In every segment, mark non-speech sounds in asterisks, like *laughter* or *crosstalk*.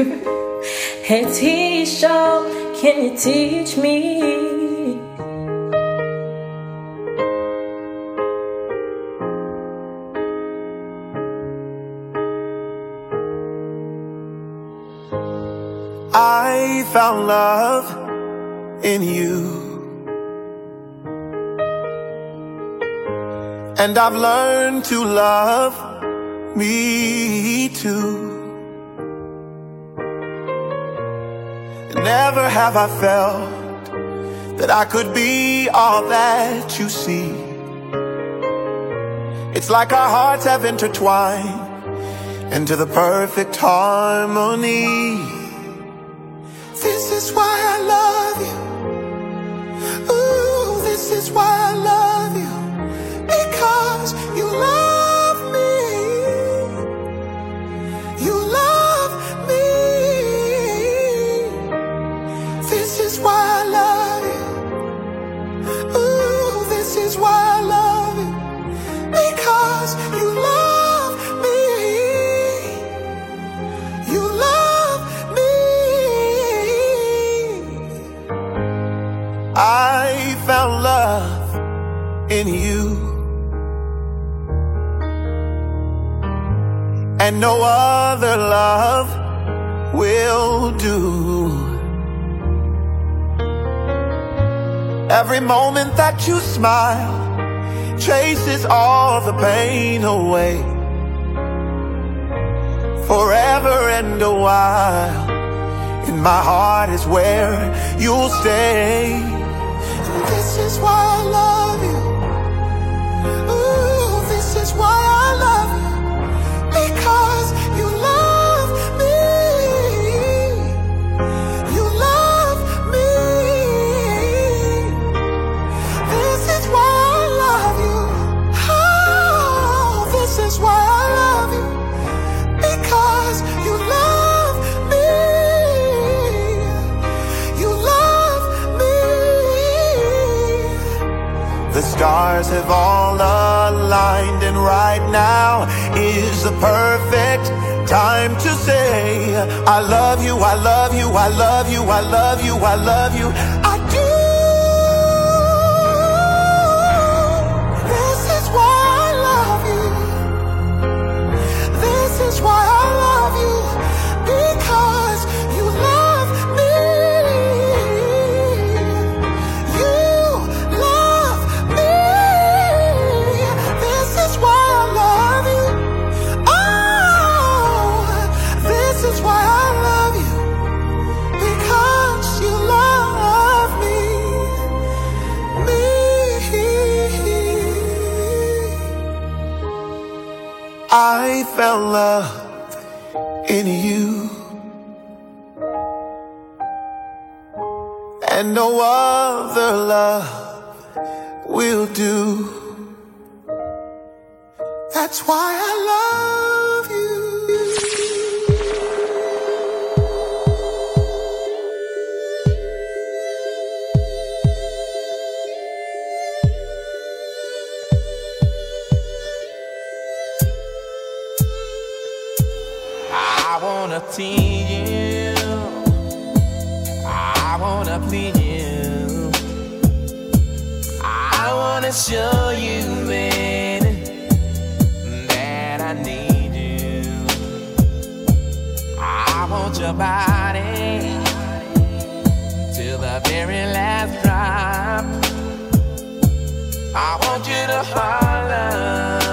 *laughs* hey, Tisha, can you teach me? I found love in you. And I've learned to love me too. Never have I felt that I could be all that you see. It's like our hearts have intertwined into the perfect harmony. This is why I love you. Ooh, this is why I love you. No other love will do. Every moment that you smile chases all the pain away. Forever and a while, in my heart is where you'll stay. And this is why I love stars have all aligned, and right now is the perfect time to say, I love you, I love you, I love you, I love you, I love you. I found love in you. And no other love will do. That's why I love tease you. I wanna please you. I wanna show you, baby, that I need you. I want your body till the very last drop. I want you to holler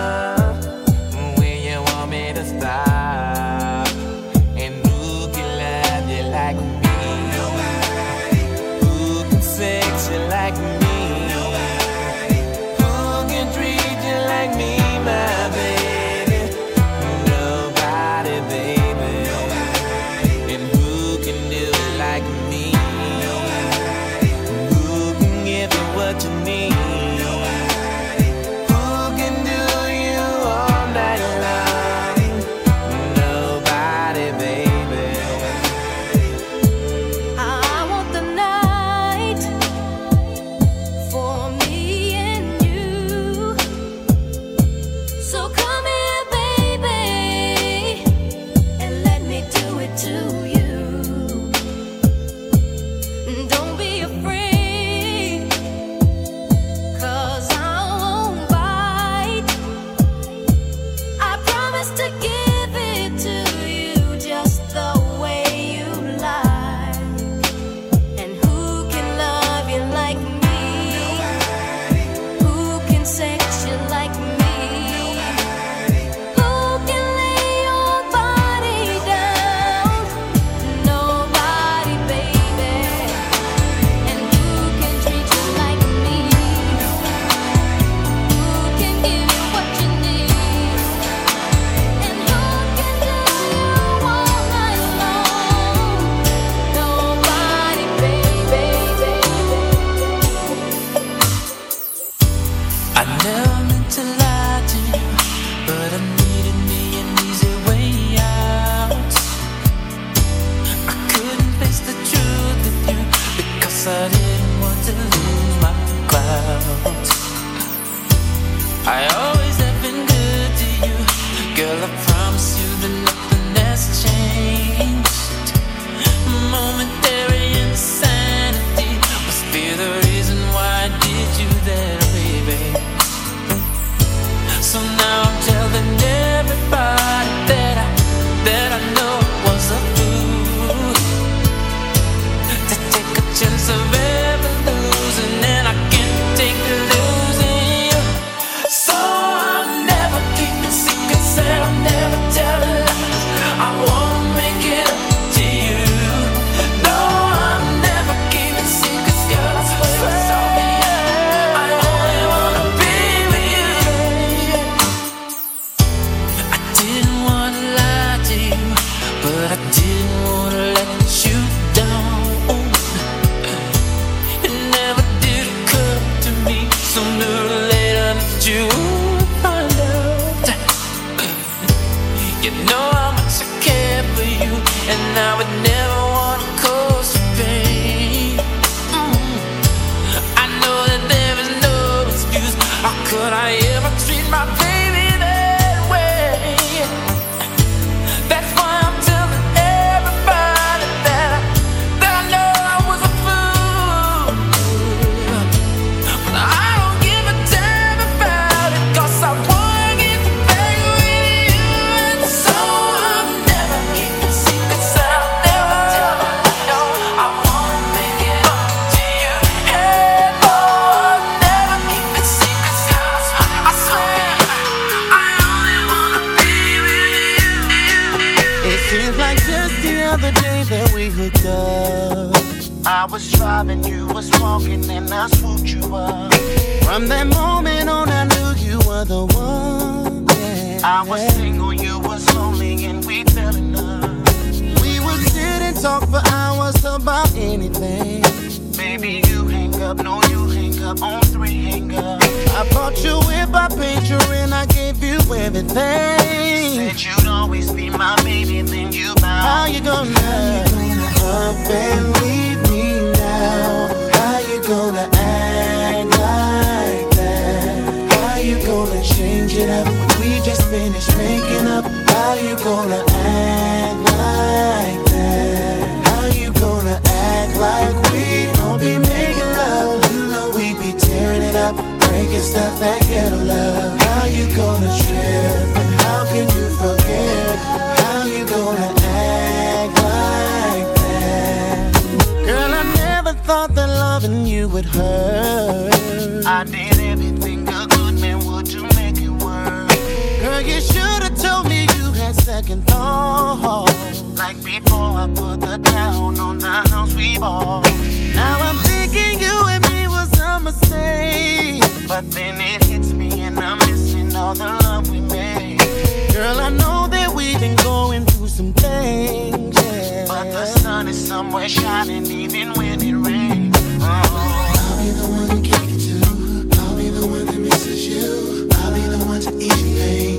Girl, I know that we've been going through some things. Yeah. But the sun is somewhere shining even when it rains. Oh. I'll be the one to kick it to. I'll be the one that misses you. I'll be the one to eat your pain.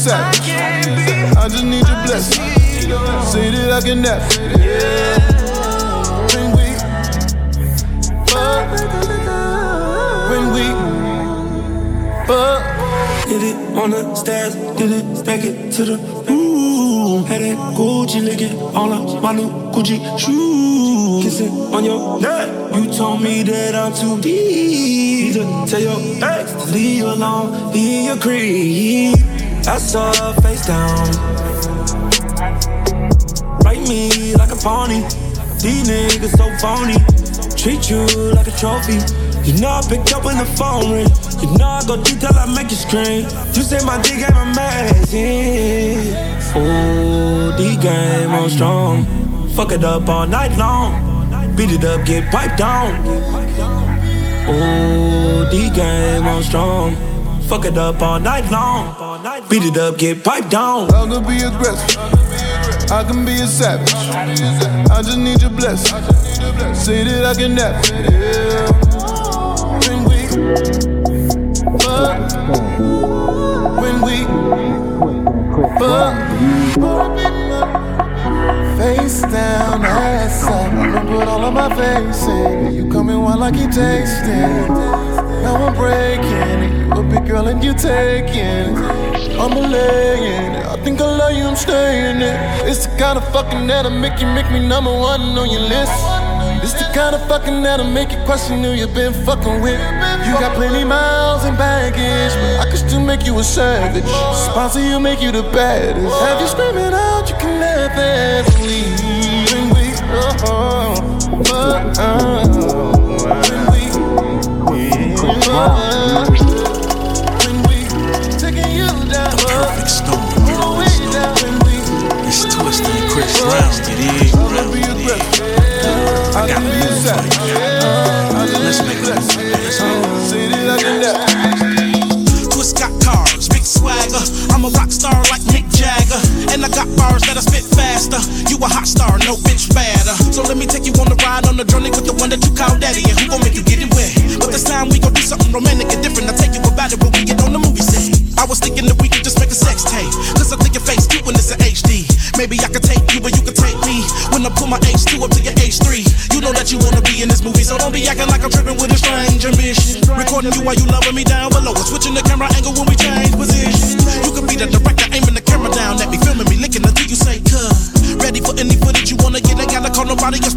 Be. I just need your blessing. Say that I can never. Yeah. When we when we fuck. Hit it on the stairs, did it, stack it to the room. Had that Gucci licking all of my new Gucci shoes. Kissing on your neck, you told me that I'm too deep. To tell your ex to leave alone, leave your creep. I saw face down. Write me like a pony. These niggas so phony. Treat you like a trophy. You know I picked up when the phone ring. You know I go deep till I make you scream. You say my dick ain't amazing. Oh, the game on strong. Fuck it up all night long. Beat it up, get piped down. Oh, the game on strong. Fuck it up all night long. Beat it up, get piped down. I can be aggressive. I can be a savage. I just need your blessing. Say that I can never. Yeah. When we fuck, when we fuck. Face down, ass up. I put all of my face in. You coming while I keep tasting. Now I'm breaking. You a big girl and you taking. I'm a laying. I think I love you, I'm staying it. It's the kind of fucking that'll make you make me number one on your list. It's the kind of fucking that'll make you question who you've been fucking with. You got plenty miles and baggage, but I could still make you a savage. Sponsor you, make you the baddest. Have you screaming out, you can laugh at me. Oh, oh, oh, down, Perfect storm. the It's Twista and Chris Brown. I got a a movie. Let's make a never. Twist got cars, big swagger. I'm a rock star like Mick Jagger. And I got bars that I spit faster. You a hot star, no bitch badder. So let me take you on the ride on the journey with the one that you call daddy. And who gon' make you get it wet? This time we gon' do something romantic and different. I'll take you about it when we get on the movie set. I was thinking that we could just make a sex tape. Cause I think your face cute when it's in HD. Maybe I could take you, but you could take me. When I pull my H2 up to your H3. You know that you wanna be in this movie, so don't be acting like I'm tripping with a stranger, ambition. Recording you while you loving me down below. And switching the camera angle when we change position. You could be the director, aiming the camera down at me, filming me, licking until you say, cuz. Ready for any footage you wanna get, I gotta call nobody else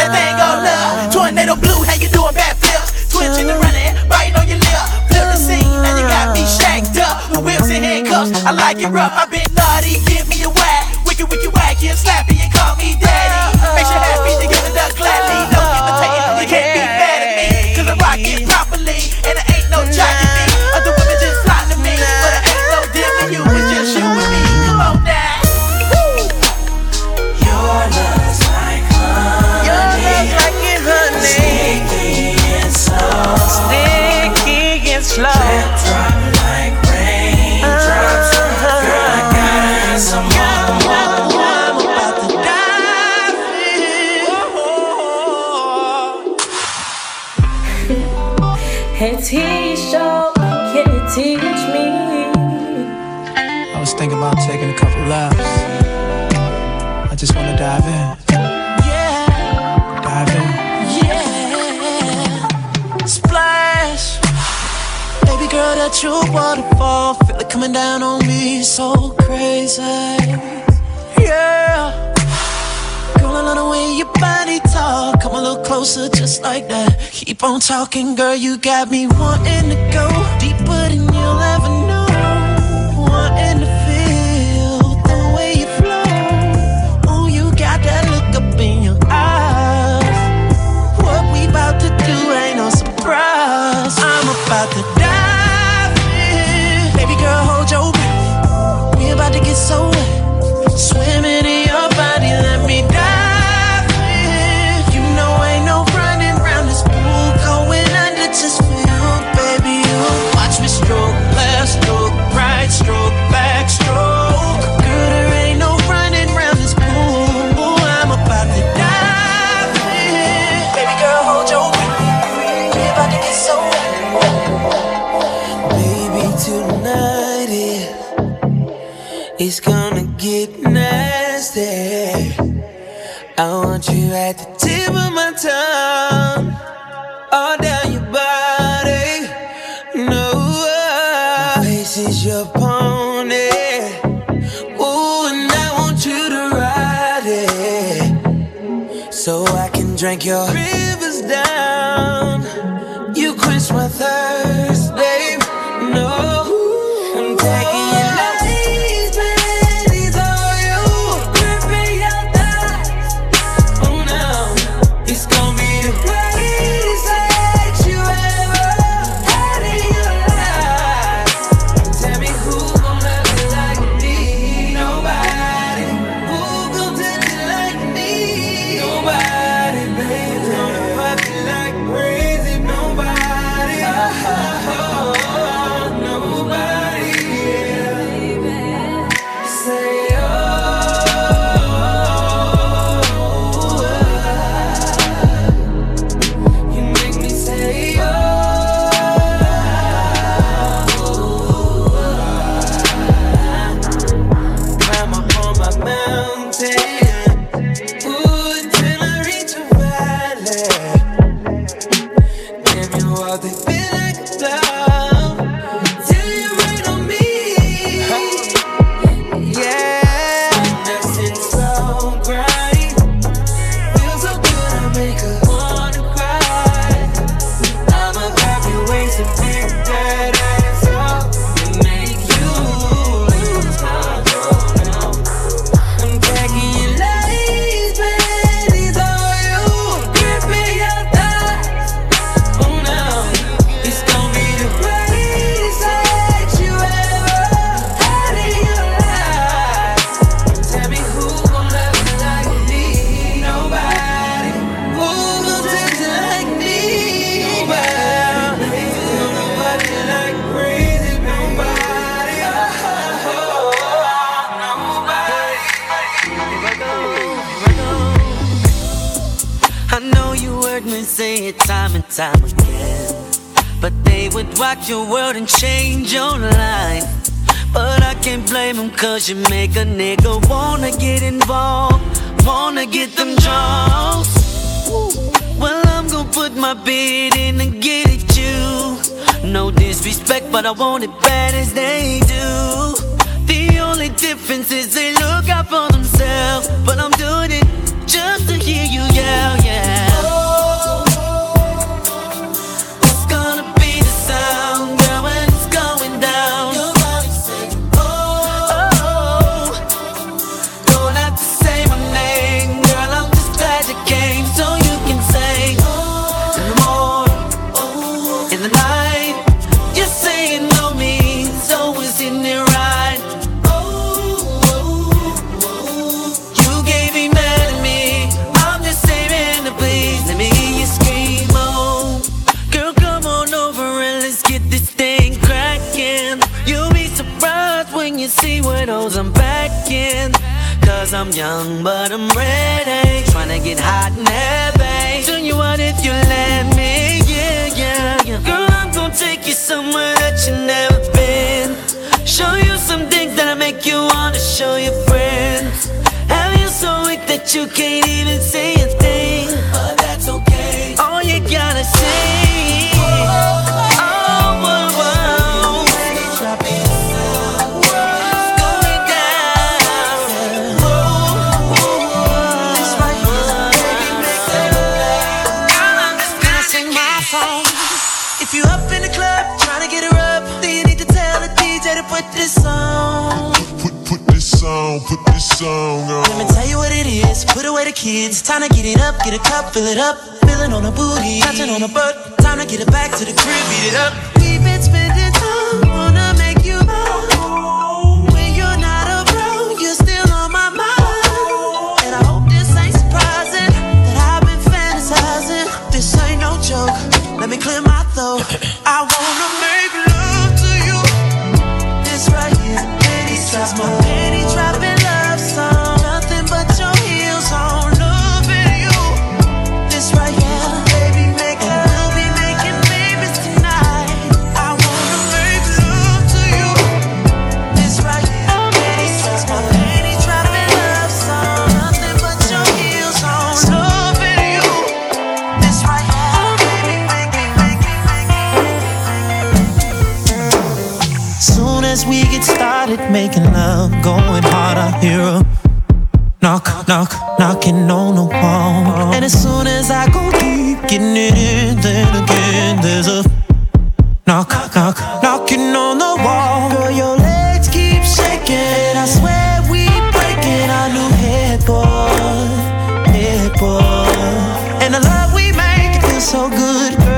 that thing go up. Tornado blue, how you doing bad backflips? Twitching and running, biting on your lip. Flip the scene, and you got me shanked up. The whips and handcuffs, I like it rough. I've been naughty. waterfall, feel it coming down on me, so crazy. Yeah. Girl, I love the way your body talk. Come a little closer, just like that. Keep on talking, girl, you got me wanting to go. you're If you up in the club trying to get her up, then you need to tell the DJ to put this on. Put, put this song, put this song on. Let me tell you what it is. Put away the kids. Time to get it up, get a cup, fill it up. Feeling on a booty, touching on a butt. Time to get it back to the crib, beat it up. We've been spending. Let me clear my throat. I wanna make started making love, going hard. I hear a knock, knock, knocking on the wall. And as soon as I go deep, getting it in, then again, there's a knock, knock, knocking on the wall. Girl, your legs keep shaking. I swear we breaking our new headboard, headboard. And the love we make feels so good.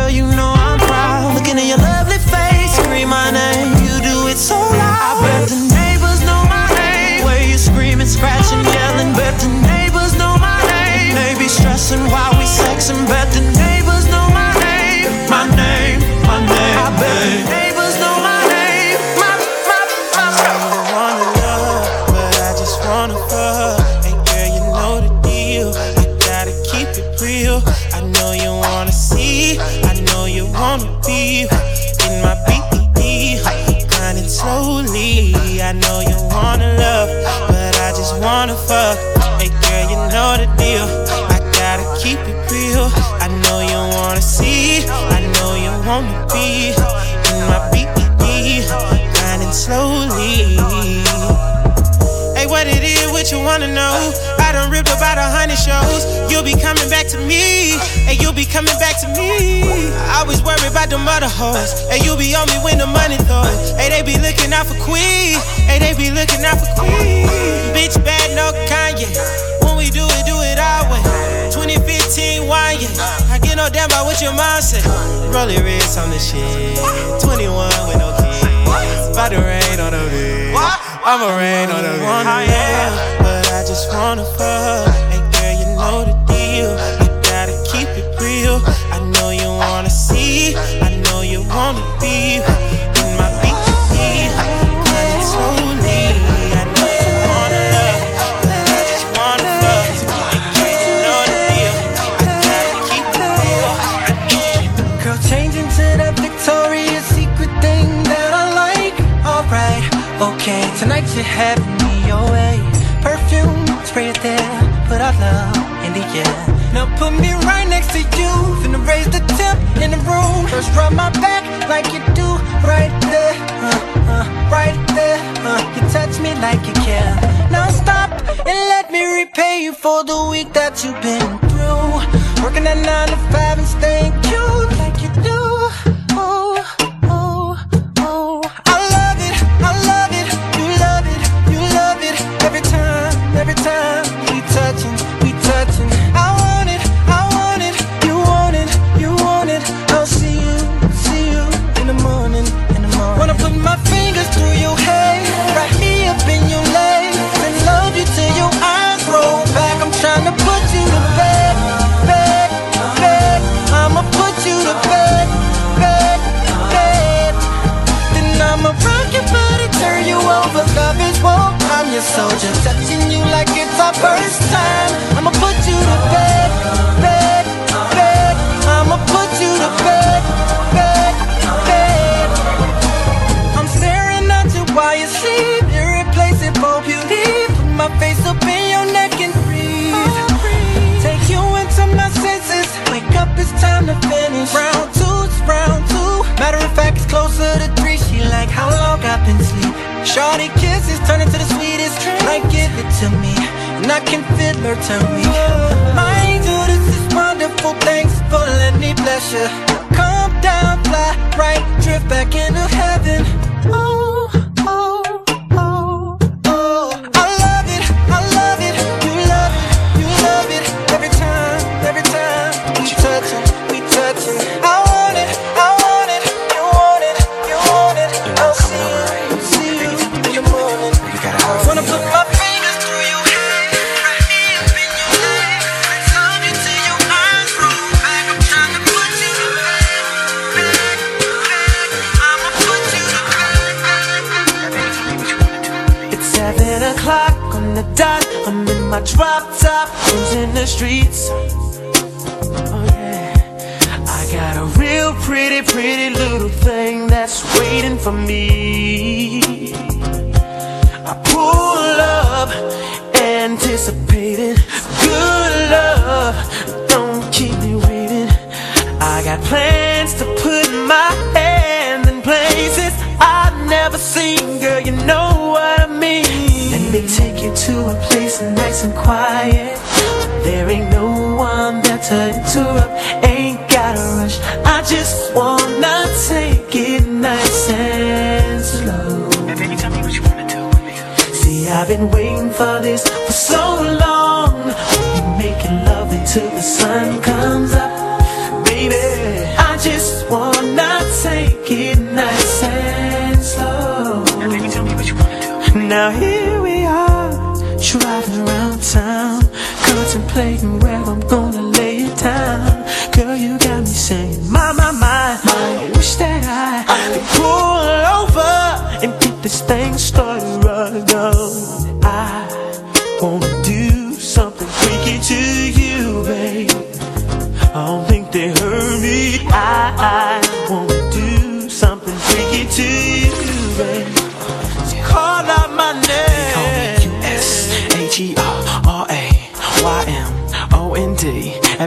coming back to me. I always worry about the mother hoes. And you be on me when the money throws. Hey, they be looking out for Queen. Hey, they be looking out for Queen. Bitch, bad, no Kanye. When we do it, do it our way. 2015 wine, yeah. I get no damn about what your mom said. Rolly wrist on the shit. 21 with no kids. By the rain on the bitch. I'ma rain on the bitch. I am, but I just wanna fuck. Okay, tonight you're having me your way. Perfume, spray it there, put our love in the air. Now put me right next to you, finna raise the temp in the room. First rub my back like you do, right there, uh, uh, right there. Uh, you touch me like you care. Now stop and let me repay you for the week that you've been through. Working at nine to five and staying cute soldier, touching you like it's our first time. I'ma put you to bed, bed, bed. I'ma put you to bed, bed, bed. I'm staring at you while you sleep, irreplaceable beauty. Put my face up in your neck and breathe. Take you into my senses. Wake up, it's time to finish. Round two, it's round two. Matter of fact, it's closer to three. She like how long I've been sleep. Shorty kisses turn into the sweetest. Like give it to me, and I can feel her turn me. My angel, this is wonderful. Thanks for letting me bless you. Come down, fly right, drift back into heaven. Oh, for me. Been waiting for this for so long. We making love until the sun comes up, baby. I just wanna take it nice and slow. Now Baby, tell me what you wanna do. Now here we are, driving around town, contemplating where I'm gonna lay it down. Girl, you got me saying, my, my, my, I wish that I could pull over and get this thing started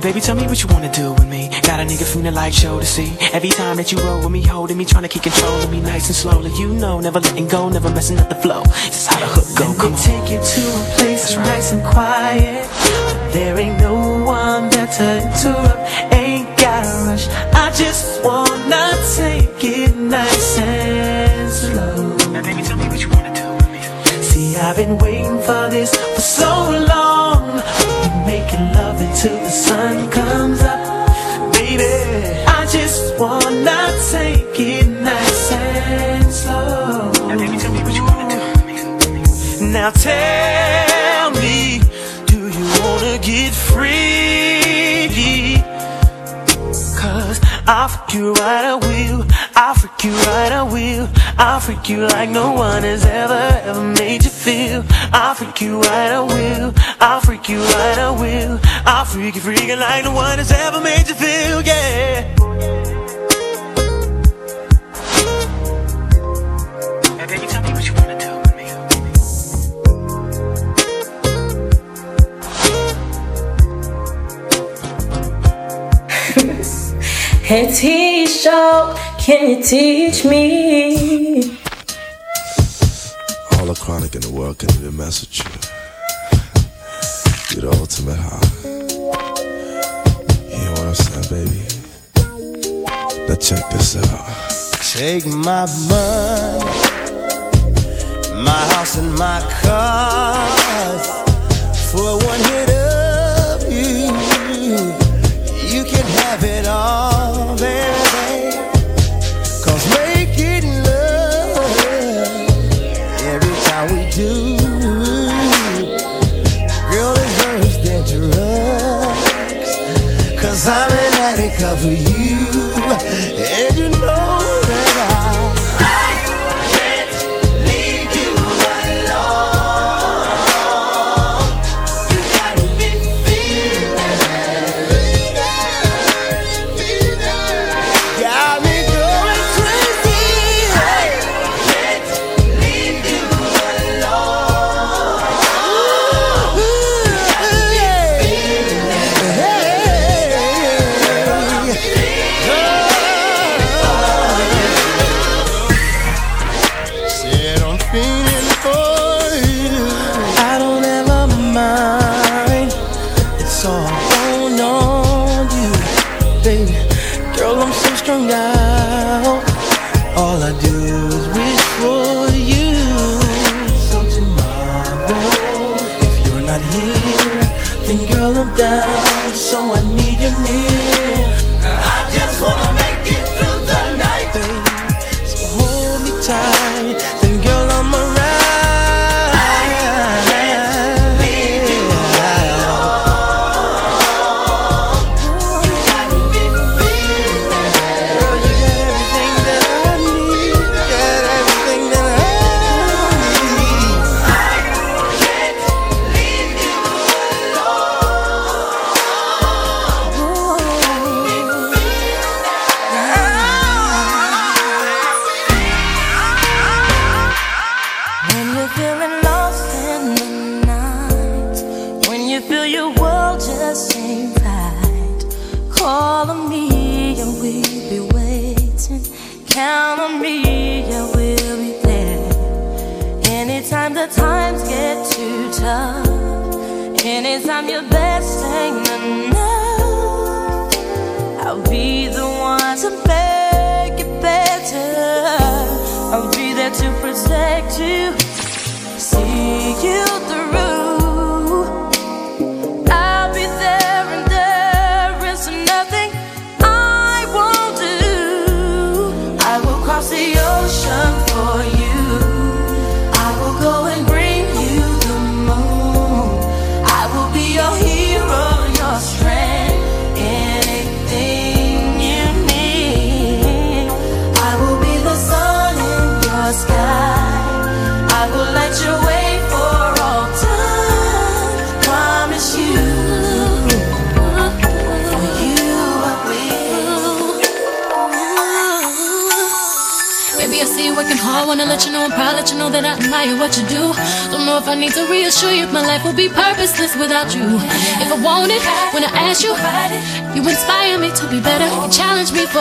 baby, tell me what you wanna do with me. Got a nigga feeling like show to see. Every time that you roll with me, holding me, trying to keep control of me nice and slowly. You know, never letting go, never messing up the flow. Just how the hook go. Let me take you to a place nice and quiet. There ain't no one there to interrupt. Ain't gotta rush. I just wanna take it nice and slow. Now, baby, tell me what you wanna do with me. See, I've been waiting for this for so long. We've been making love until the sun comes up. Baby, I just wanna take it nice and slow. Now, baby, tell me what you wanna do. Now tell me, do you wanna get free? Cause I'll freak you right, I will. I'll freak you right, I will. I'll freak you like no one has ever, ever made you feel. I'll freak you right, I will. I'll freak you right, I will. I'll freak you freaking like no one has ever made you feel, yeah. Hey T-Show *laughs* tell me what you wanna do. Hey T show, can you teach me? All the chronic in the world can even mess with you. You're the ultimate high. You know what I'm saying, baby? Now check this out. Take my money, my house and my cars for one hit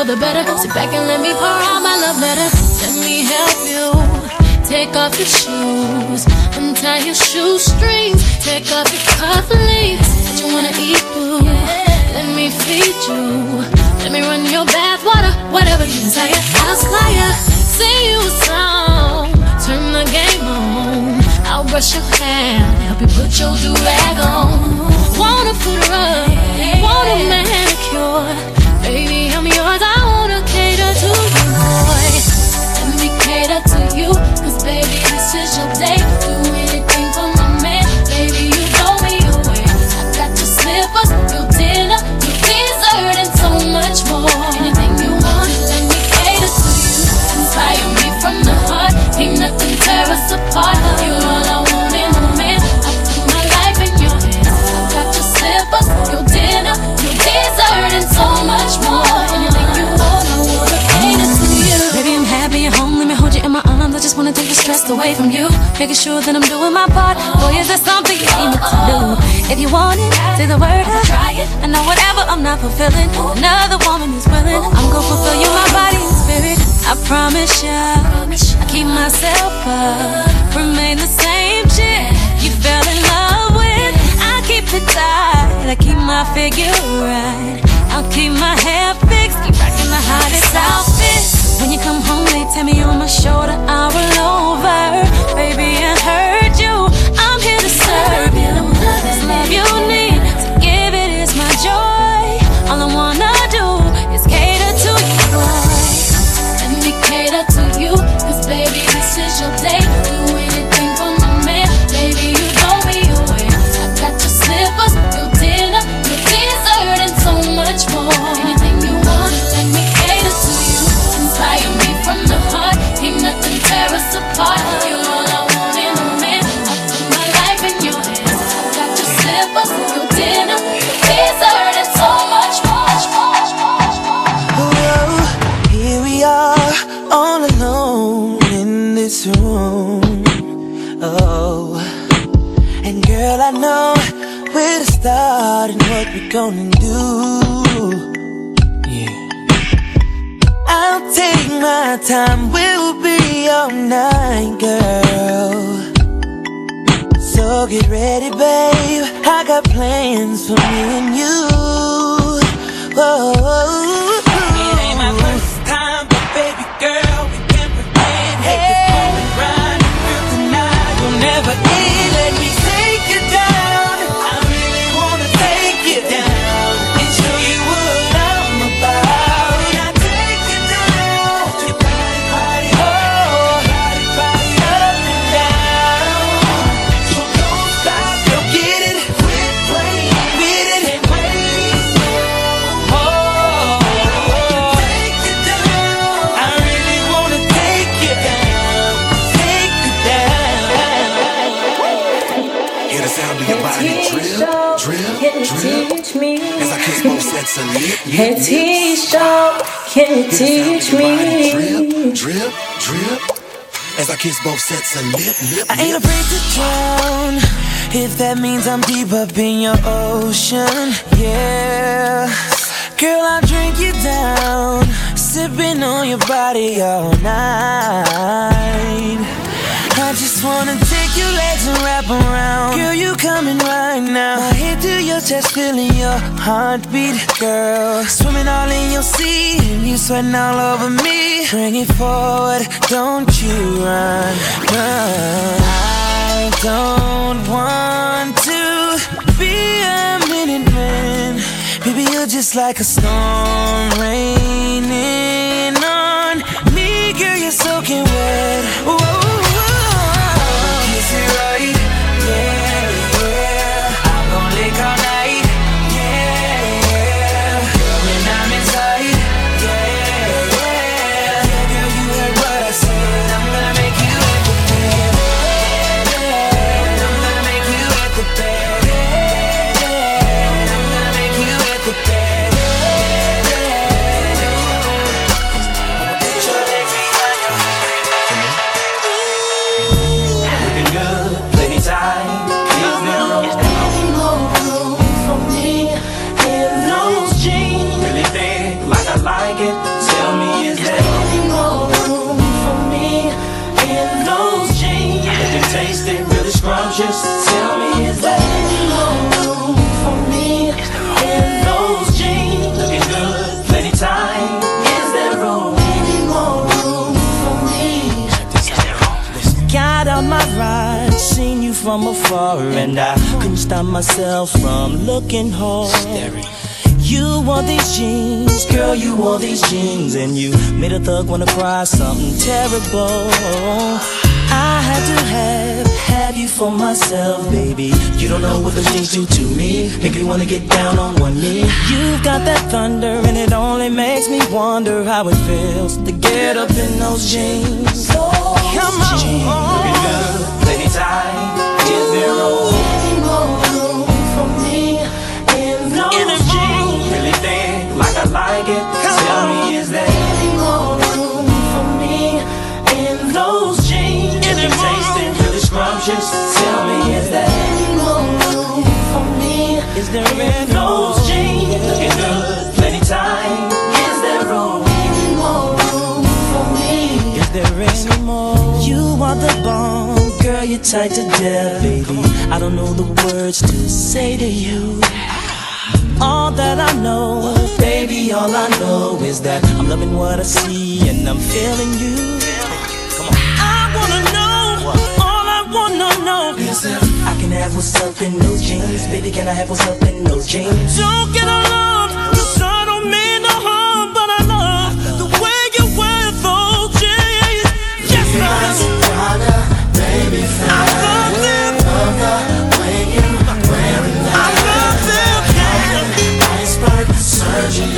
the better. Sit back and let me pour out my love letter. Let me help you. Take off your shoes, untie your shoestrings, take off your cufflinks. What you wanna eat, boo? Let me feed you. Let me run your bath water, whatever you desire. I'll fire, sing you a song, turn the game on. I'll brush your hair, help you put your do rag on. Wanna put her up, want a manicure. Baby, I'm yours, I wanna cater to you, boy. Let me cater to you, cause baby, this is your day. Do anything for my man, baby, you blow me away. I got your slippers, your dinner, your dessert, and so much more. Anything you want, let me cater to you. Inspire me from the heart, ain't nothing tear us apart. Wanna take the stress away from you. Making sure that I'm doing my part. Boy, is there something you need me to do? If you want it, say the word. I'll try it. I know whatever I'm not fulfilling, another woman is willing. I'm gonna fulfill you, my body and spirit. I promise ya, I keep myself up, remain the same chick you fell in love with. I keep it tight, I keep my figure right. I'll keep my hair fixed, keep rocking the hottest outfit. When you come home, they tell me on my shoulder, I'll roll over. Baby, I heard you, I'm here to serve you. This love you need, to give it is my joy. All I wanna do is cater to you, boy. Let me cater to you, cause baby, this is your day. Gonna do. Yeah, I'll take my time, we'll be all night, girl. So get ready, babe. I got plans for me and you. Whoa. Hey, lip, teacher, can you teach me? Drip, drip, drip. As I kiss both sets of lip, lip, I ain't lip. afraid to drown if that means I'm deep up in your ocean. Yeah, girl, I'll drink you down, sipping on your body all night. I just wanna take your legs and wrap around. Girl, you coming right now. My head to your chest, feeling your heartbeat, girl. Swimming all in your sea, and you sweating all over me. Bring it forward, don't you run, run. I don't want to be a minute man. Baby, you're just like a storm raining on me, girl. You're soaking wet. Whoa, from and I couldn't stop myself from looking hard. You wore these jeans, girl, you wore these jeans, and you made a thug wanna cry something terrible. I had to have, have you for myself, baby. You don't know what those jeans do to me. Make me wanna get down on one knee. You've got that thunder, and it only makes me wonder how it feels to get up in those jeans. Come on. Looking good, plenty time room for me in. Really like I like it. Tell me, is there any more room for me in those jeans? You taste it, really scrumptious. Tell me, is there any more room for me? Is there you tight to death, baby. I don't know the words to say to you. All that I know, baby, all I know is that I'm loving what I see and I'm feeling you. I wanna know, all I wanna know is if I can have what's up in those jeans, baby. Can I have what's up in those jeans? Don't get alone. Surgeon,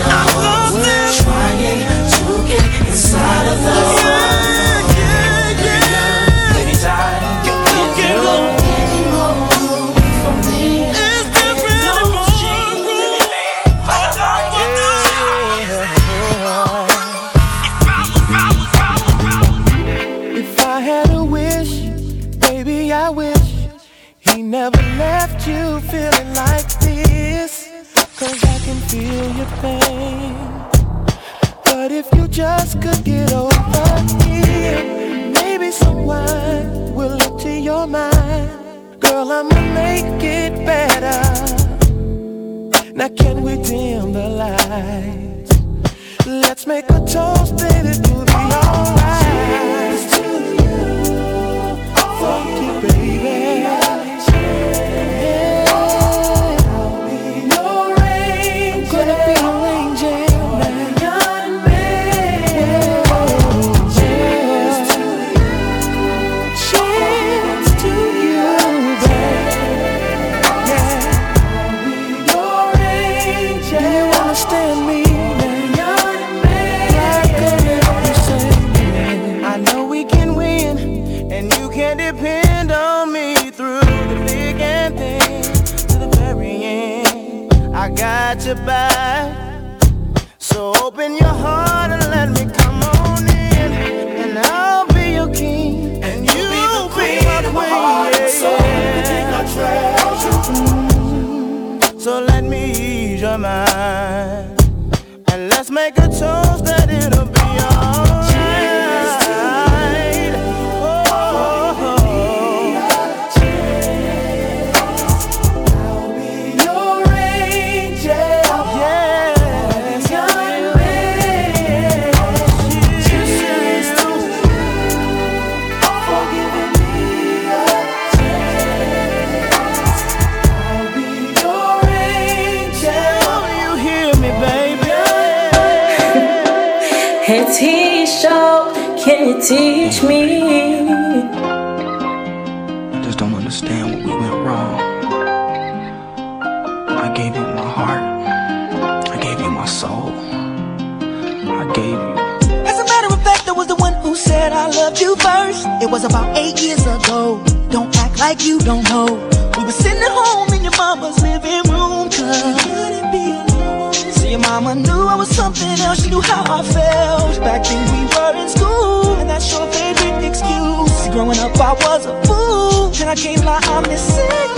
better. Now can we dim the lights? Let's make a toast, baby. teach me. I just don't understand what we went wrong. I gave you my heart. I gave you my soul. I gave you. As a matter of fact, I was the one who said I loved you first. It was about eight years ago. Don't act like you don't know. We were sitting at home in your mama's living room. Couldn't be alone. See, your mama knew I was something else. She knew how I felt. Back then we were in school was a fool. And I can't lie, I'm missing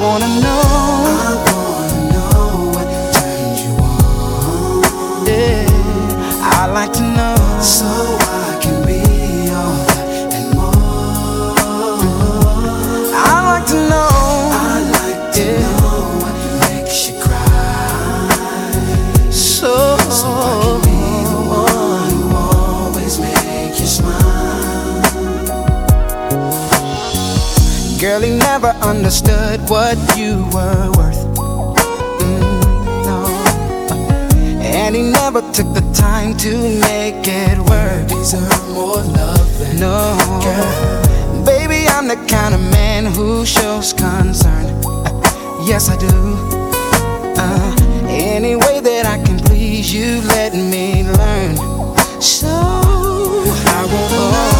wanna know. Never understood what you were worth. Mm, no. And he never took the time to make it work. Deserve more love than no. Girl, baby, I'm the kind of man who shows concern. Yes, I do. Uh, any way that I can please you, let me learn. So I won't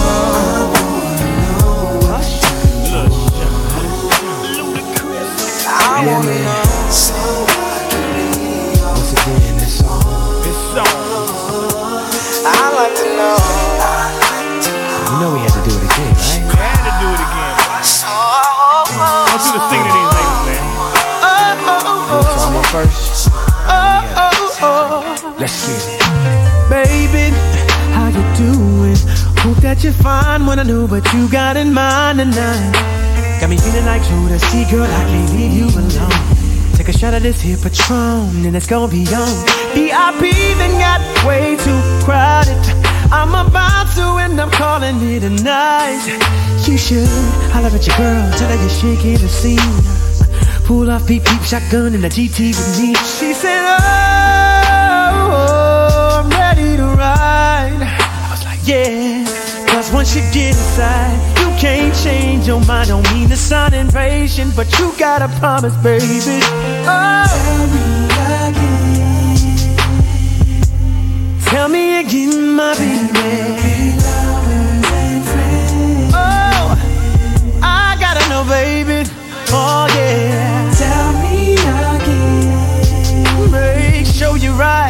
Baby, how you doing? Hope that you're fine. when I know what you got in mind tonight. Got me feeling like Jodeci, girl. I can't leave you alone. Take a shot of this here Patron, and it's gonna be on. VIP then got way too crowded. I'm about to end up calling it a night. You should holler at your girl, tell her you're shaking the scene. Pull off peep peep shotgun in the GT with me. She said, Oh, I'm ready to ride. I was like, Yeah. Cause once you get inside, you can't change your mind. Don't mean to sound impatient, but you gotta promise, baby. Oh. Tell me again, my baby. Oh, I gotta know, baby. Oh yeah. Tell me again. Make sure you're right.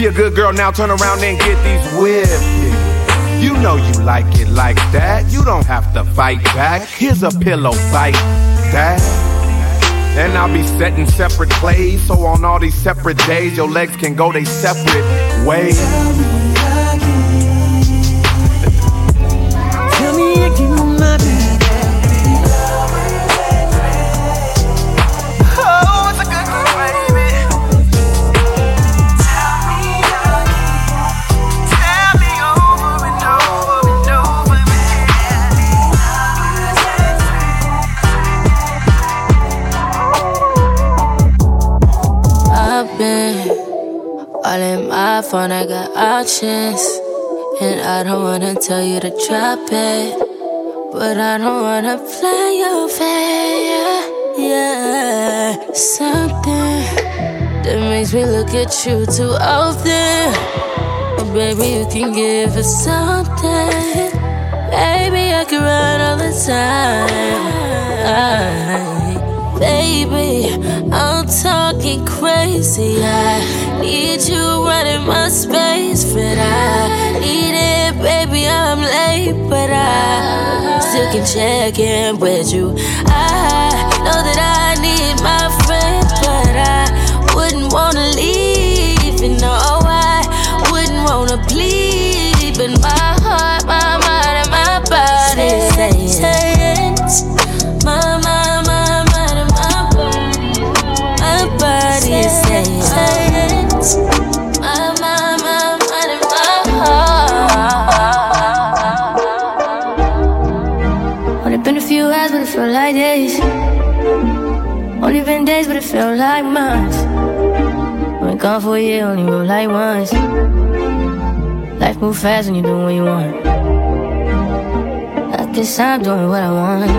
Be a good girl now, turn around and get these whipping. You know you like it like that. You don't have to fight back. Here's a pillow fight that. And I'll be setting separate plays. So on all these separate days, your legs can go they separate ways. Tell me again, my baby. Phone, I got options. And I don't wanna tell you to drop it. But I don't wanna play your fair. Yeah, something that makes me look at you too often. Oh, baby, you can give us something. Baby, I can run all the time. Baby, I'm talking crazy. I need you running my space, but I need it, baby. I'm late, but I still can check in with you. I know that I need my friends, but I wouldn't wanna leave. You know, I wouldn't wanna bleed, but my heart, my mind, and my body saying, been days, but it felt like months. Been gone for a year, only real like once. Life move fast when you do what you want. I guess I'm doing what I want.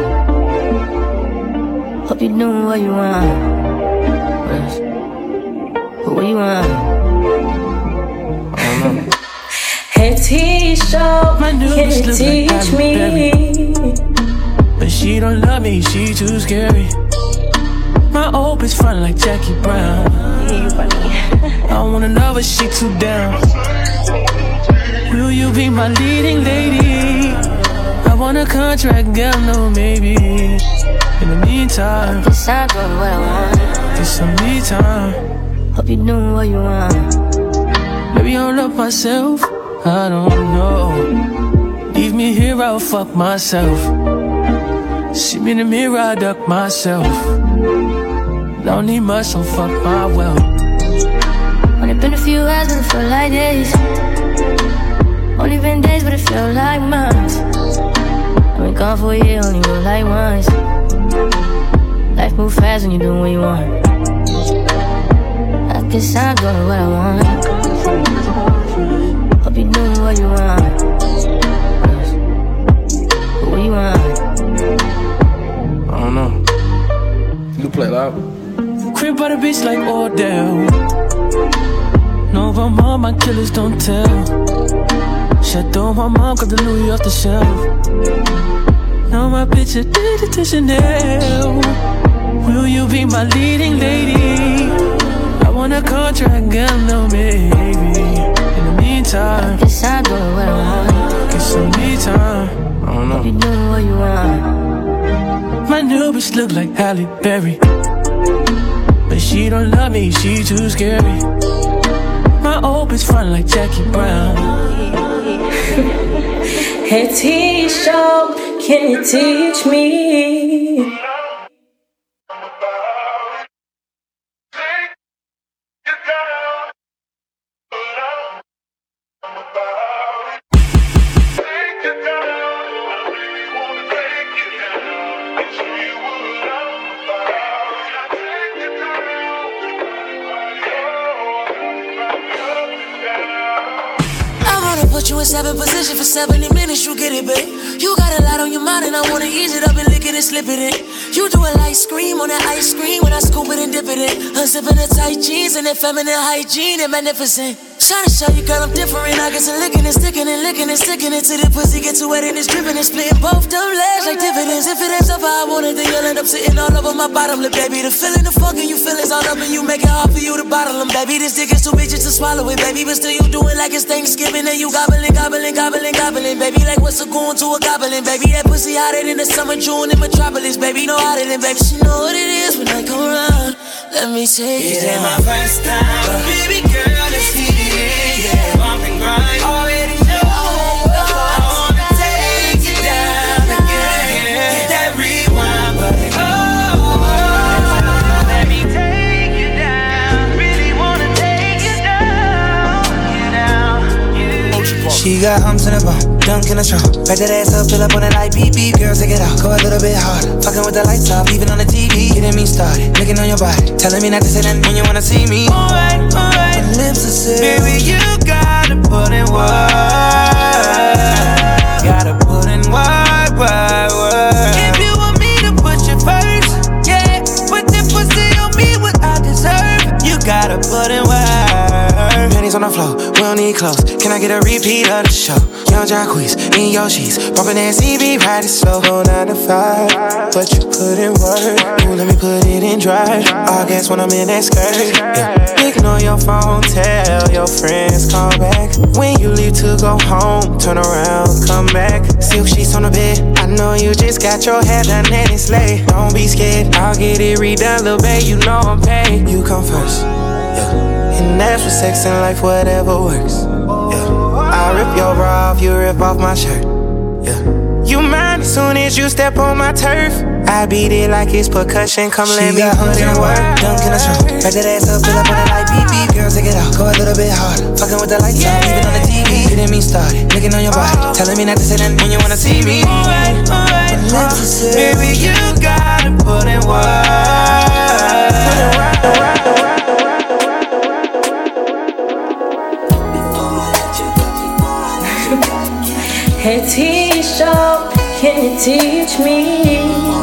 Hope you're doing what you want. But what you want? I don't know. Hey, Tisha, My new can bitch you look like teach Halle me? But she don't love me, she too scary. My old bitch front like Jackie Brown. I wanna know if she too down. Will you be my leading lady? I want a contract, girl, no maybe. In the meantime, Guess I'm doing what I want. get some me time. Hope you're doing what you want. Maybe I'll love myself, I don't know. Leave me here, I'll fuck myself. See me in the mirror, I duck myself. Don't need much, so fuck my wealth. Only been a few hours, but it felt like days. Only been days, but it felt like months. I've been gone for a year, only real like once. Life move fast when you're doing what you want. I guess I'm doing what I want. Hope you're doing what you want. But what you want? I don't know. You play loud. Crib by the beach like Odell. No, my mom, my killers don't tell. Shadow my mom got the Louis off the shelf. Now my bitch a addicted to Chanel. Will you be my leading lady? I want a contract, girl, no maybe. In the meantime, Guess I'm doing what I want. get some me time. I don't know. you're doing what you want. My new bitch look like Halle Berry. But she don't love me, she too scary. My old bitch front like Jackie Brown. Hey, Tisha, can you teach me? For 70 minutes, you get it, babe. You got a lot on your mind, and I wanna ease it up and lick it it. You do a light scream on that ice cream when I scoop it and dip it in. Unzipping the tight jeans and that feminine hygiene and magnificent. Trying to show you, girl, I'm different. I get to licking and sticking and licking and sticking it till the pussy gets wet and it's dripping and splitting both them legs like dividends. If it ends up how I want it, then you'll end up sitting all over my bottom lip, baby. The feeling, the fucking you feel is all up and you make it hard for you to bottle them, baby. This dick is too big just to swallow it, baby. But still, you do it like it's Thanksgiving and you gobbling, gobbling, gobbling, gobbling, baby. Like what's a going to a goblin, baby? That pussy hotter than the summer June in Metropolis, baby. No hotter than, baby. She know what it is when I come around. Let me take It it ain't my first time, but baby girl, let's get it in. Yeah, bump and grind. Already know. I wanna take you down again. Hit that rewind button. Oh, let me take you down. Really wanna take you down. You down. She got humps in the bum, Young, in the trunk. Pack that ass up, fill up on that light. beep beep. Girl, take it out. Go a little bit harder. Fucking with the lights off, even on the TV. Getting me started. Looking on your body. Telling me not to say that when you wanna see me. Alright, alright. Lips are sealed. Baby, you gotta put in work. Gotta put in work, work, work. If you want me to put you first, yeah. Put the pussy on me, what I deserve. You gotta put in work. Pennies on the floor we don't need clothes. Can I get a repeat of the show? Young Jacquees, in your sheets, bumping that CV, ride it slow. Go nine to five, but you put in work. Ooh, let me put it in drive. I guess when I'm in that skirt. Yeah. Ignore your phone, tell your friends, call back. When you leave to go home, turn around, come back. Silk sheets on the bed. I know you just got your hair done and it's late. Don't be scared, I'll get it redone, little babe. You know I'm paid. You come first. Yeah. That's for sex and life, whatever works. Yeah. I rip your bra off, you rip off my shirt. Yeah. You mind as soon as you step on my turf. I beat it like it's percussion. Come She let me put in work. dunk in a trunk. Back that ass up, fill up on it like beep beep. Girl, take it out, go a little bit harder. Fucking with the lights on, even on the TV. Getting me started, looking on your body, oh. telling me not to say that when you wanna see me. Alright, alright, baby, you gotta put in work. Hey Tisha, can you teach me?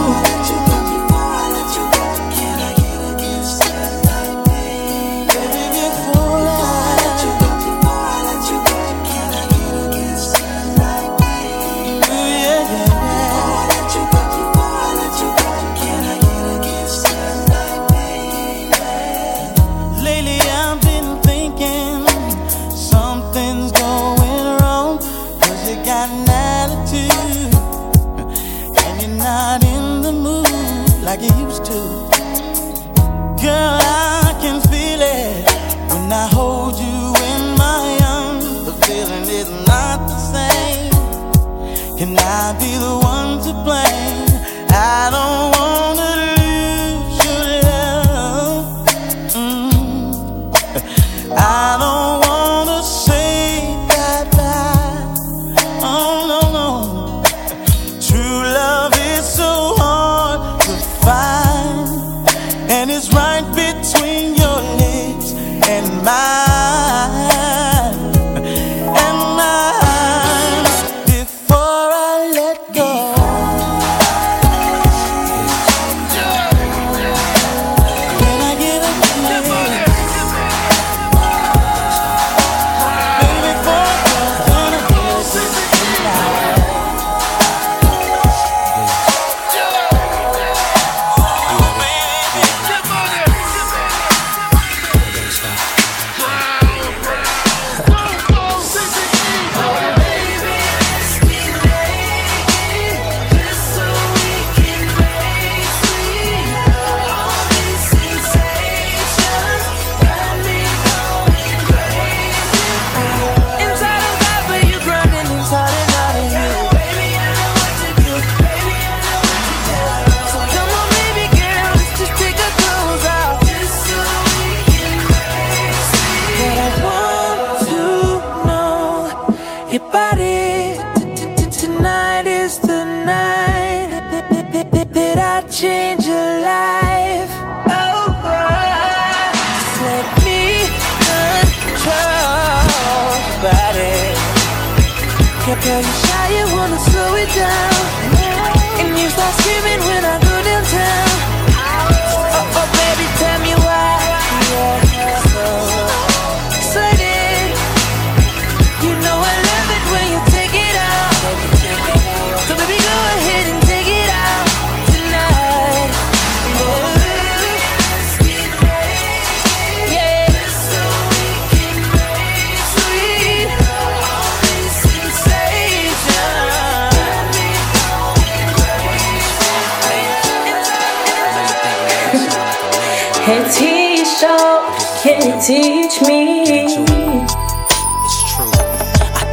Can you teach me?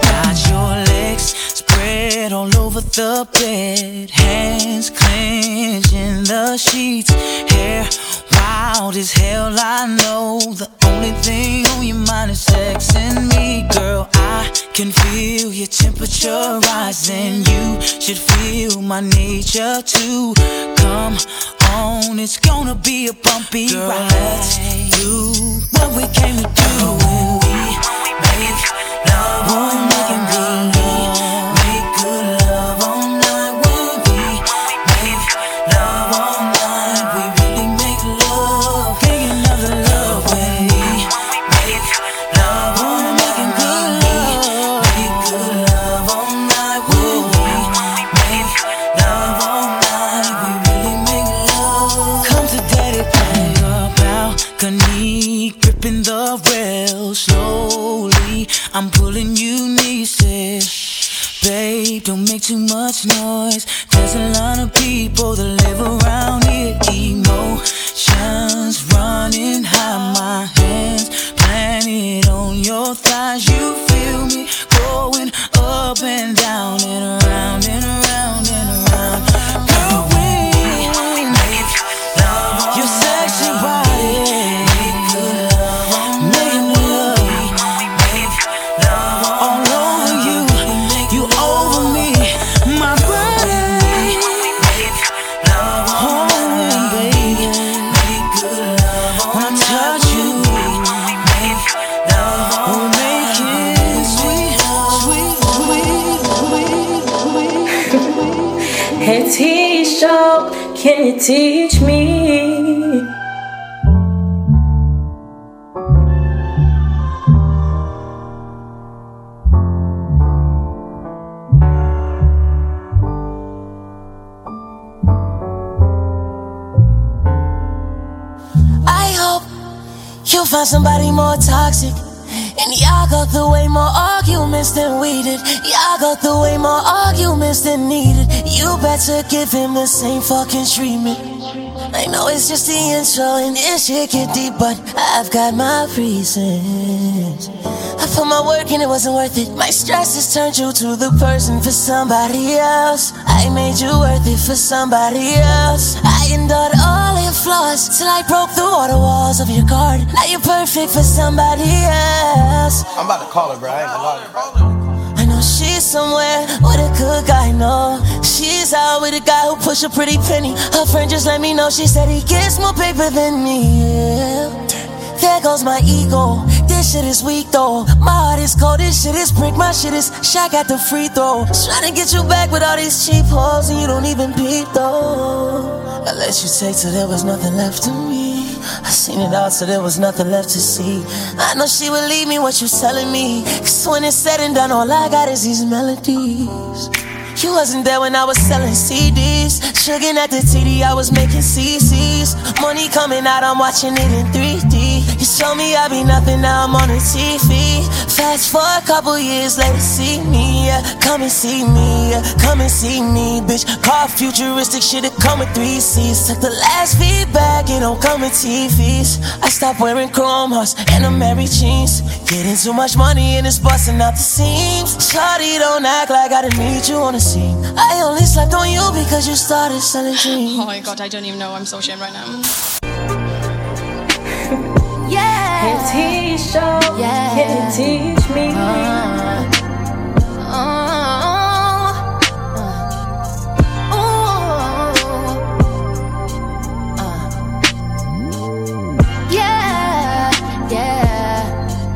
Got your legs spread all over the bed, hands clenching the sheets, hair wild as hell. I know can feel your temperature rising. You should feel my nature too. Come on, it's gonna be a bumpy girl, ride. Let's do what we came to do when we make love all night. When we make good love don't make too much noise. There's a lot of people that live around here. Emotions running high, my hands planted on your thighs. You you teach me? I hope you'll find somebody more toxic. And y'all go through way more arguments than we did. Y'all go through way more arguments than needed. You better give him the same fucking treatment. I know it's just the intro and this shit get deep, but I've got my reasons. I put my work in, it wasn't worth it. My stress has turned you to the person for somebody else. I made you worth it for somebody else. I endured all your flaws till I broke the water walls of your guard. Now you're perfect for somebody else. I'm about to call her, bro. I ain't gonna lie. Somewhere with a good guy, no. She's out with a guy who push a pretty penny. Her friend just let me know, she said he gets more paper than me. Yeah. There goes my ego. This shit is weak though. My heart is cold. This shit is brick. My shit is Shaq at the free throw. Trying to get you back with all these cheap hoes and you don't even peep though. I let you take till there was nothing left to me. I seen it all so there was nothing left to see. I know she would leave me what you're telling me. Cause when it's said and done, all I got is these melodies. You wasn't there when I was selling CDs. Sugar at the TD, I was making CCs. Money coming out, I'm watching it in 3D. You told me I'd be nothing, now I'm on the TV. Fast for a couple years later, see me. Yeah. Come and see me, yeah. come and see me, bitch. Car futuristic shit, it come with three C's. Took the last feedback, it don't come with TVs. I stopped wearing chrome hearts and Amiri jeans. Getting too much money and it's busting out the seams. Shawty, don't act like I didn't need you on the scene. I only slept on you because you started selling dreams. *gasps* Oh my god, I don't even know. I'm so ashamed right now. *laughs* Hey Tisha, can you teach me? Uh, uh, uh. Yeah, yeah,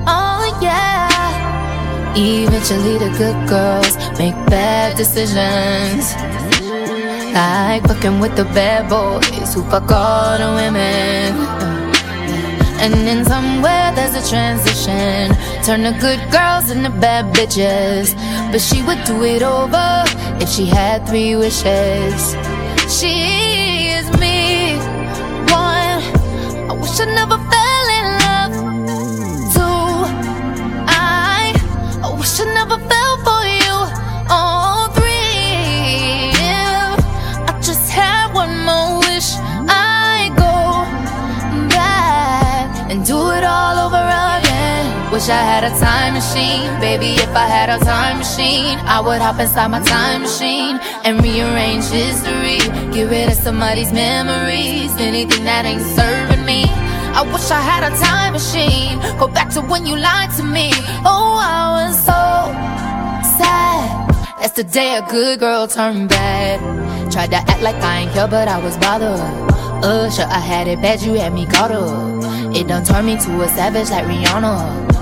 oh yeah. Eventually, the good girls make bad decisions. Like fucking with the bad boys who fuck all the women. And then somewhere there's a transition. Turn the good girls into bad bitches. But she would do it over if she had three wishes. She is me. One, I wish I never I wish I had a time machine, baby. If I had a time machine, I would hop inside my time machine and rearrange history. Get rid of somebody's memories, anything that ain't serving me. I wish I had a time machine, go back to when you lied to me. Oh, I was so sad. That's the day a good girl turned bad. Tried to act like I ain't care, but I was bothered. Uh, sure, I had it bad, you had me caught up. It done turned me to a savage like Rihanna.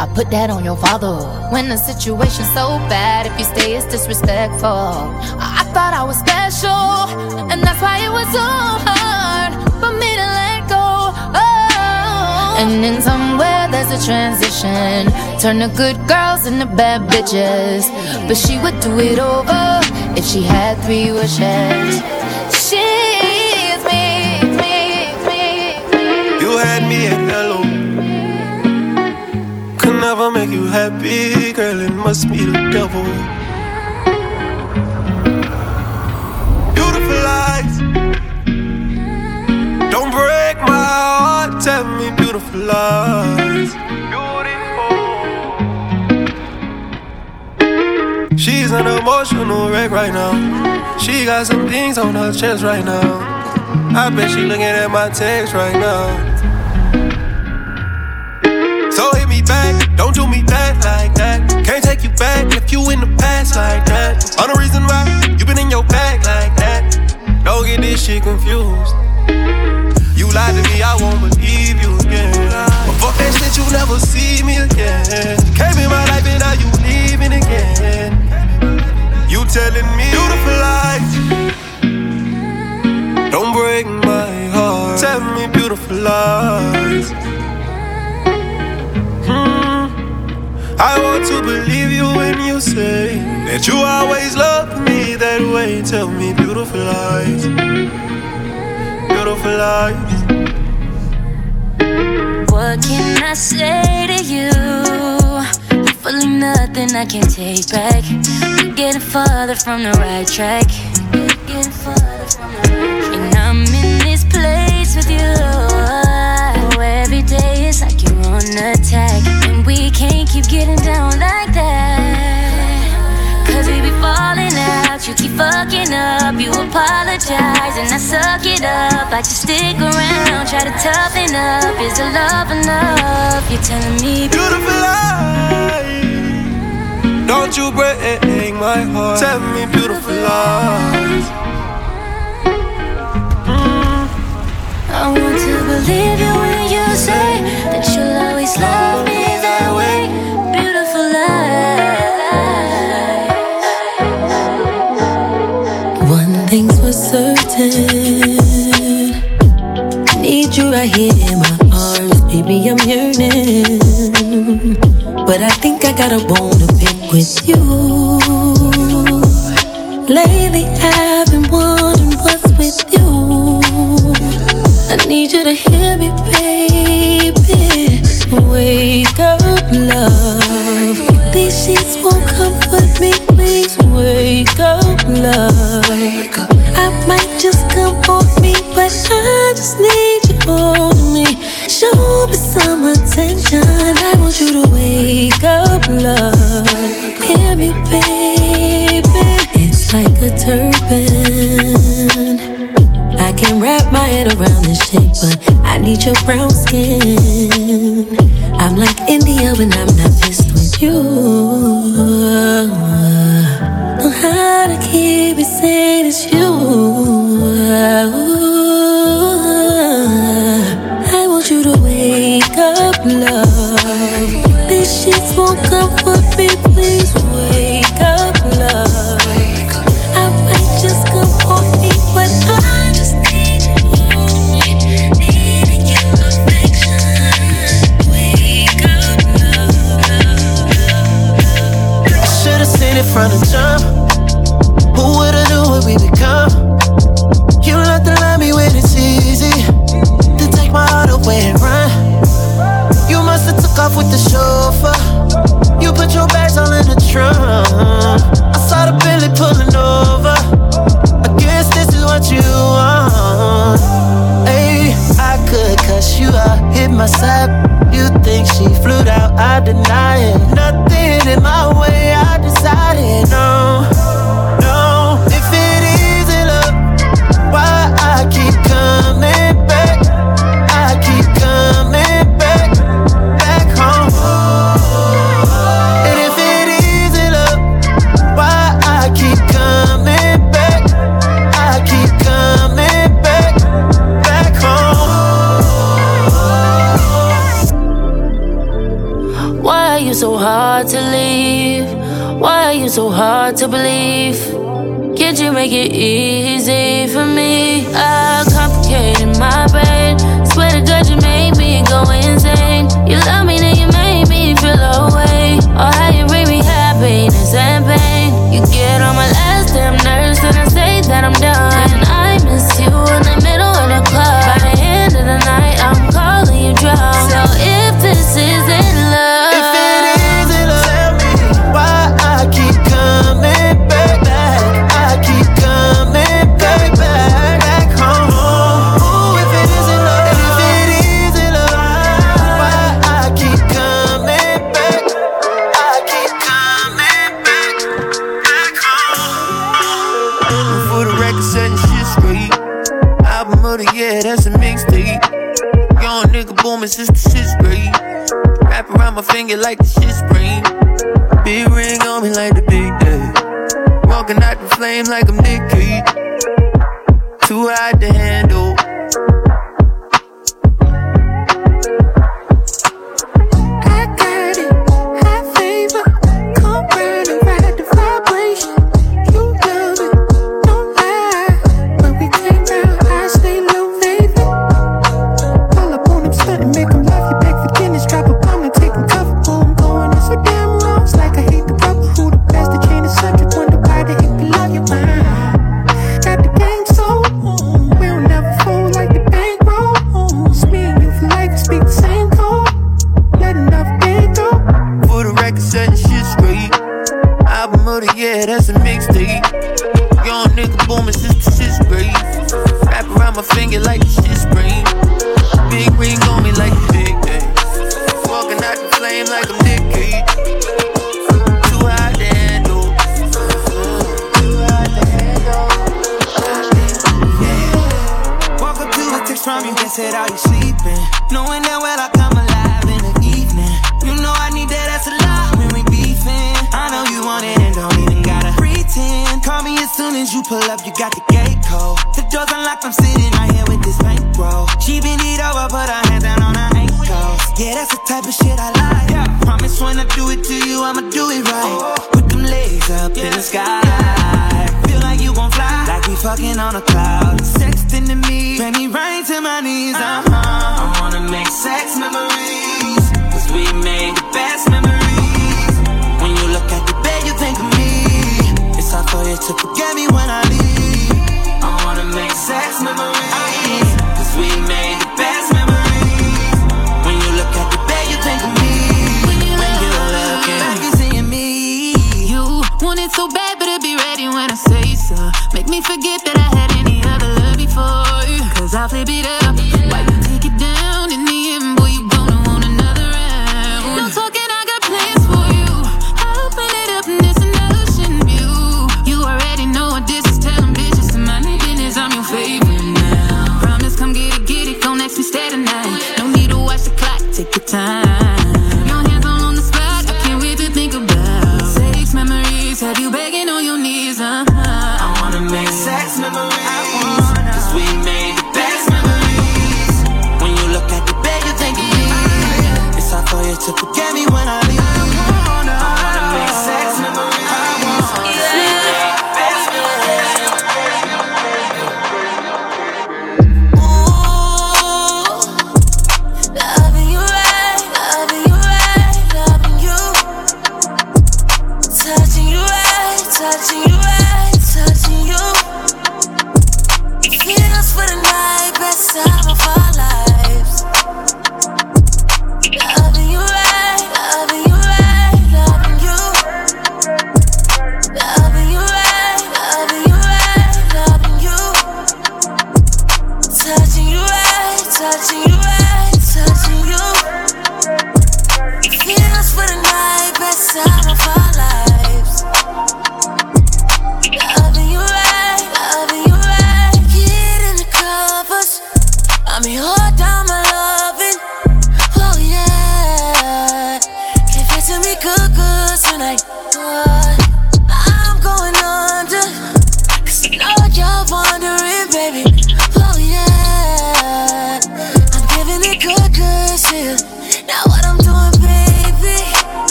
I put that on your father. When the situation's so bad, if you stay, it's disrespectful. I, thought I was special, and that's why it was so hard for me to let go. Oh. And then somewhere there's a transition. Turn the good girls into bad bitches. But she would do it over if she had three wishes. She is me, me, me, me. You had me at hello. Never make you happy, girl. It must be the devil. Beautiful lies. Don't break my heart. Tell me beautiful lies. She's an emotional wreck right now. She got some things on her chest right now. I bet she looking at my text right now. Back, don't do me bad like that. Can't take you back if you in the past like that. On the reason why you been in your bag like that. Don't get this shit confused. You lied to me, I won't believe you again. But fuck that shit, you never see me again. Came in my life and now you leaving again. You telling me beautiful lies. Don't break my heart. Tell me beautiful lies. I want to believe you when you say that you always love me that way. Tell me beautiful lies. Beautiful lies. What can I say to you? Hopefully nothing I can take back. We're getting farther from the right track. Getting farther from the right track. And I'm in this place with you. Oh, every day is like you're on attack. Can't keep getting down like that. Cause we be falling out. You keep fucking up. You apologize and I suck it up. I just stick around. Try to toughen up. Is the love enough? You're telling me Beautiful lies. Don't you break my heart. Tell me beautiful lies. I want to believe you when you say that you'll always love me right here in my arms, baby. I'm yearning. But I think I got a bone to pick with you. Lately, I've been wondering what's with you. I need you to hear me, baby. Wake up, love. These sheets won't comfort me. Please wake up, love. I might just come on me, but I just need me. Show me some attention. I want you to wake up, love. Hear me, baby. It's like a turban. I can wrap my head around this shit, but I need your brown skin. I'm like India when I'm not pissed with you. Know how to keep it sane, it's you. My side. You think she flew out, I deny it. Nothing in my way, to believe? Can't you make it easy it like the shit spring. Big ring on me like the big day. Walking out the flame like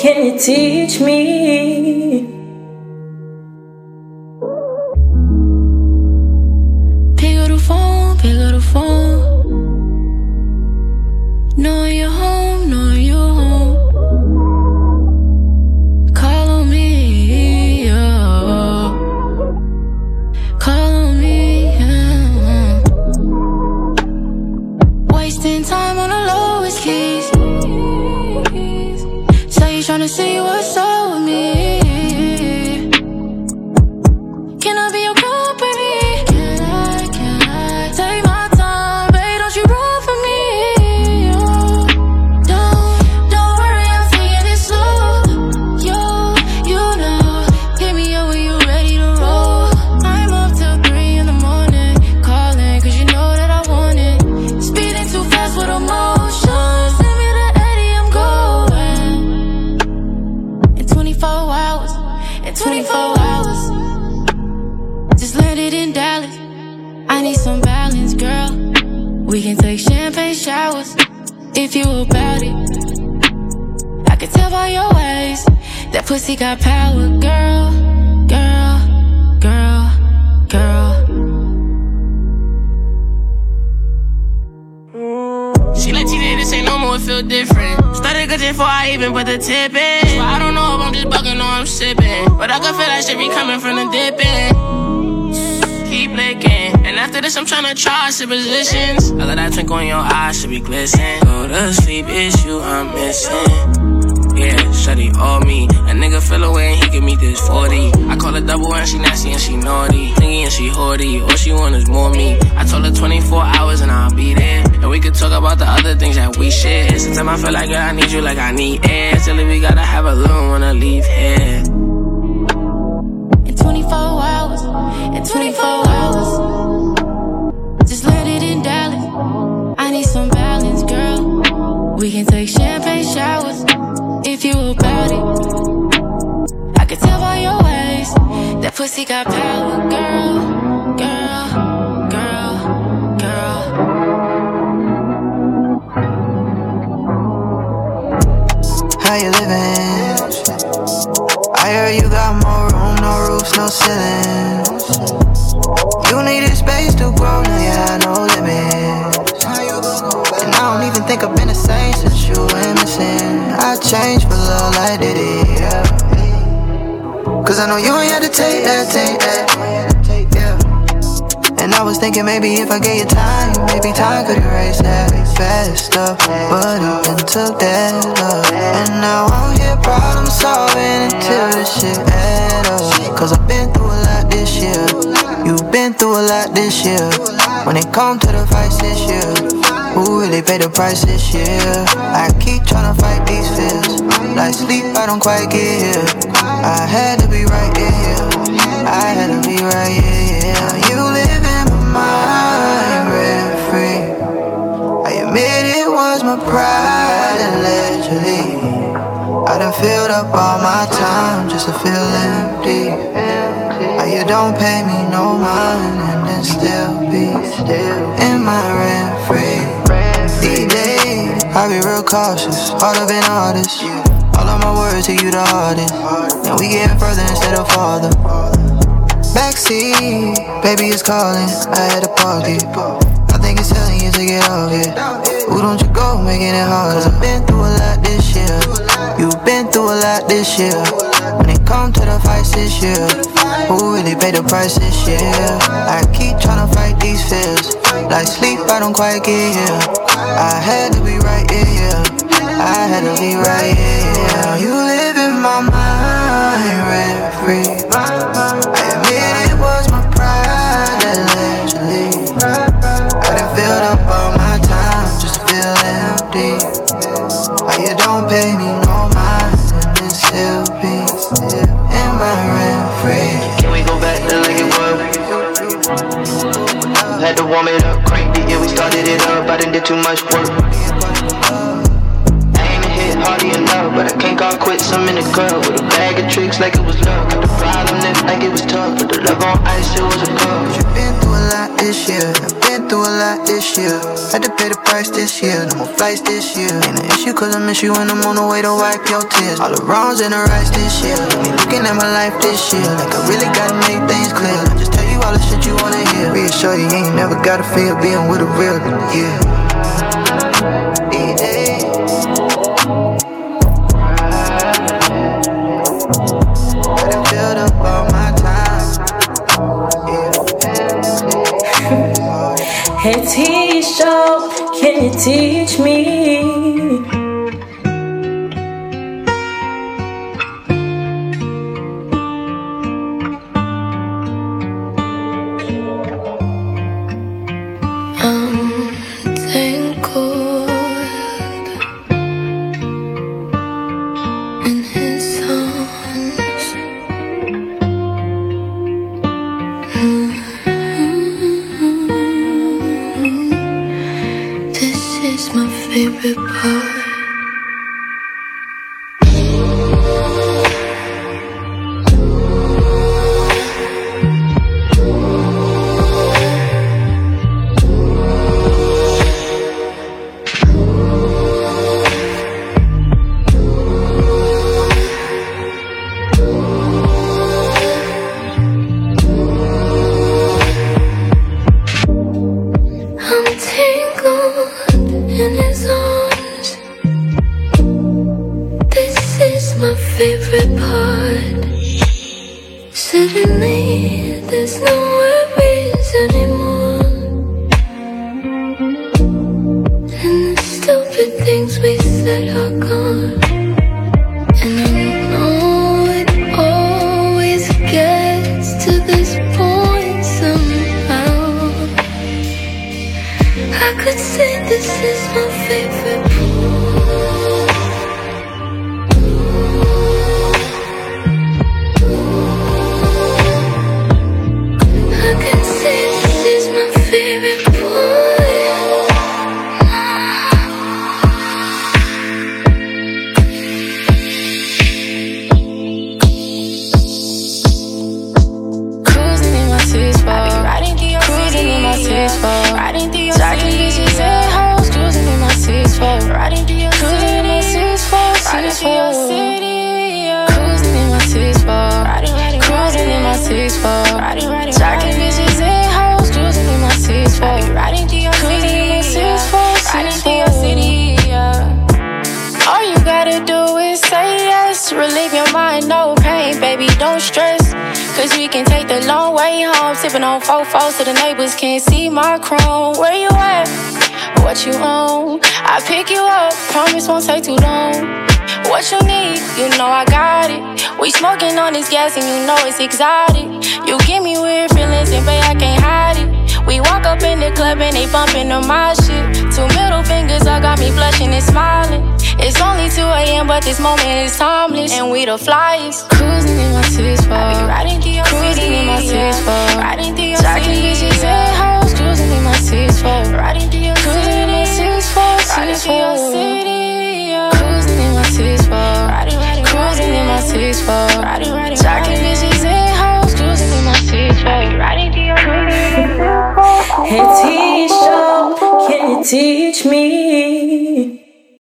Can you teach me? How you living? I heard you got more room, no roofs, no ceilings. You needed space to grow, now you had no limits. And I don't even think I've been the same since you went missing. I changed for love, I did it, yeah. Cause I know you ain't had to take that, take that. I was thinking maybe if I gave you time, maybe time could erase that bad stuff. But it then took that love. And now I'm here problem solving until this shit add up. Cause I've been through a lot this year. You've been through a lot this year. When it come to the fights this year, who really paid the price this year? I keep trying to fight these fears. Like sleep, I don't quite get here. I had to be right here. I had to be right here. Was my pride, allegedly. I done filled up all my time just to feel empty. How you don't pay me no mind and then still be in my rent free. These days, I be real cautious, harder than artists. All of my words to you the hardest. And we getting further instead of farther. Backseat, baby is calling. I had to park it. I think it's telling you to get off it. Who don't you go making it hard? Cause I've been through a lot this year. You've been through a lot this year. When it come to the fights this year, who really paid the price this year? I keep tryna fight these fears. Like sleep, I don't quite get here. I had to be right here. I had to be right here. You live in my mind, rent free. I admit it was my pride, allegedly. I done filled up all my pay me no mind and then still be in my rent free? Can we go back to like it was? Had to warm it up, cranked it, yeah, we started it up. I didn't did too much work. I ain't hit hardy enough, but I can't call quits. I'm in the club with a bag of tricks like it was luck. Like it was tough, but the love on ice, it was a cup. Been through a lot this year, I've been through a lot this year. Had to pay the price this year, no more flights this year. Ain't an issue cause I miss you and I'm on the way to wipe your tears. All the wrongs and the rights this year. Me looking at my life this year, like I really gotta make things clear. I just tell you all the shit you wanna hear. Reassure you ain't never gotta feel being with a real, yeah.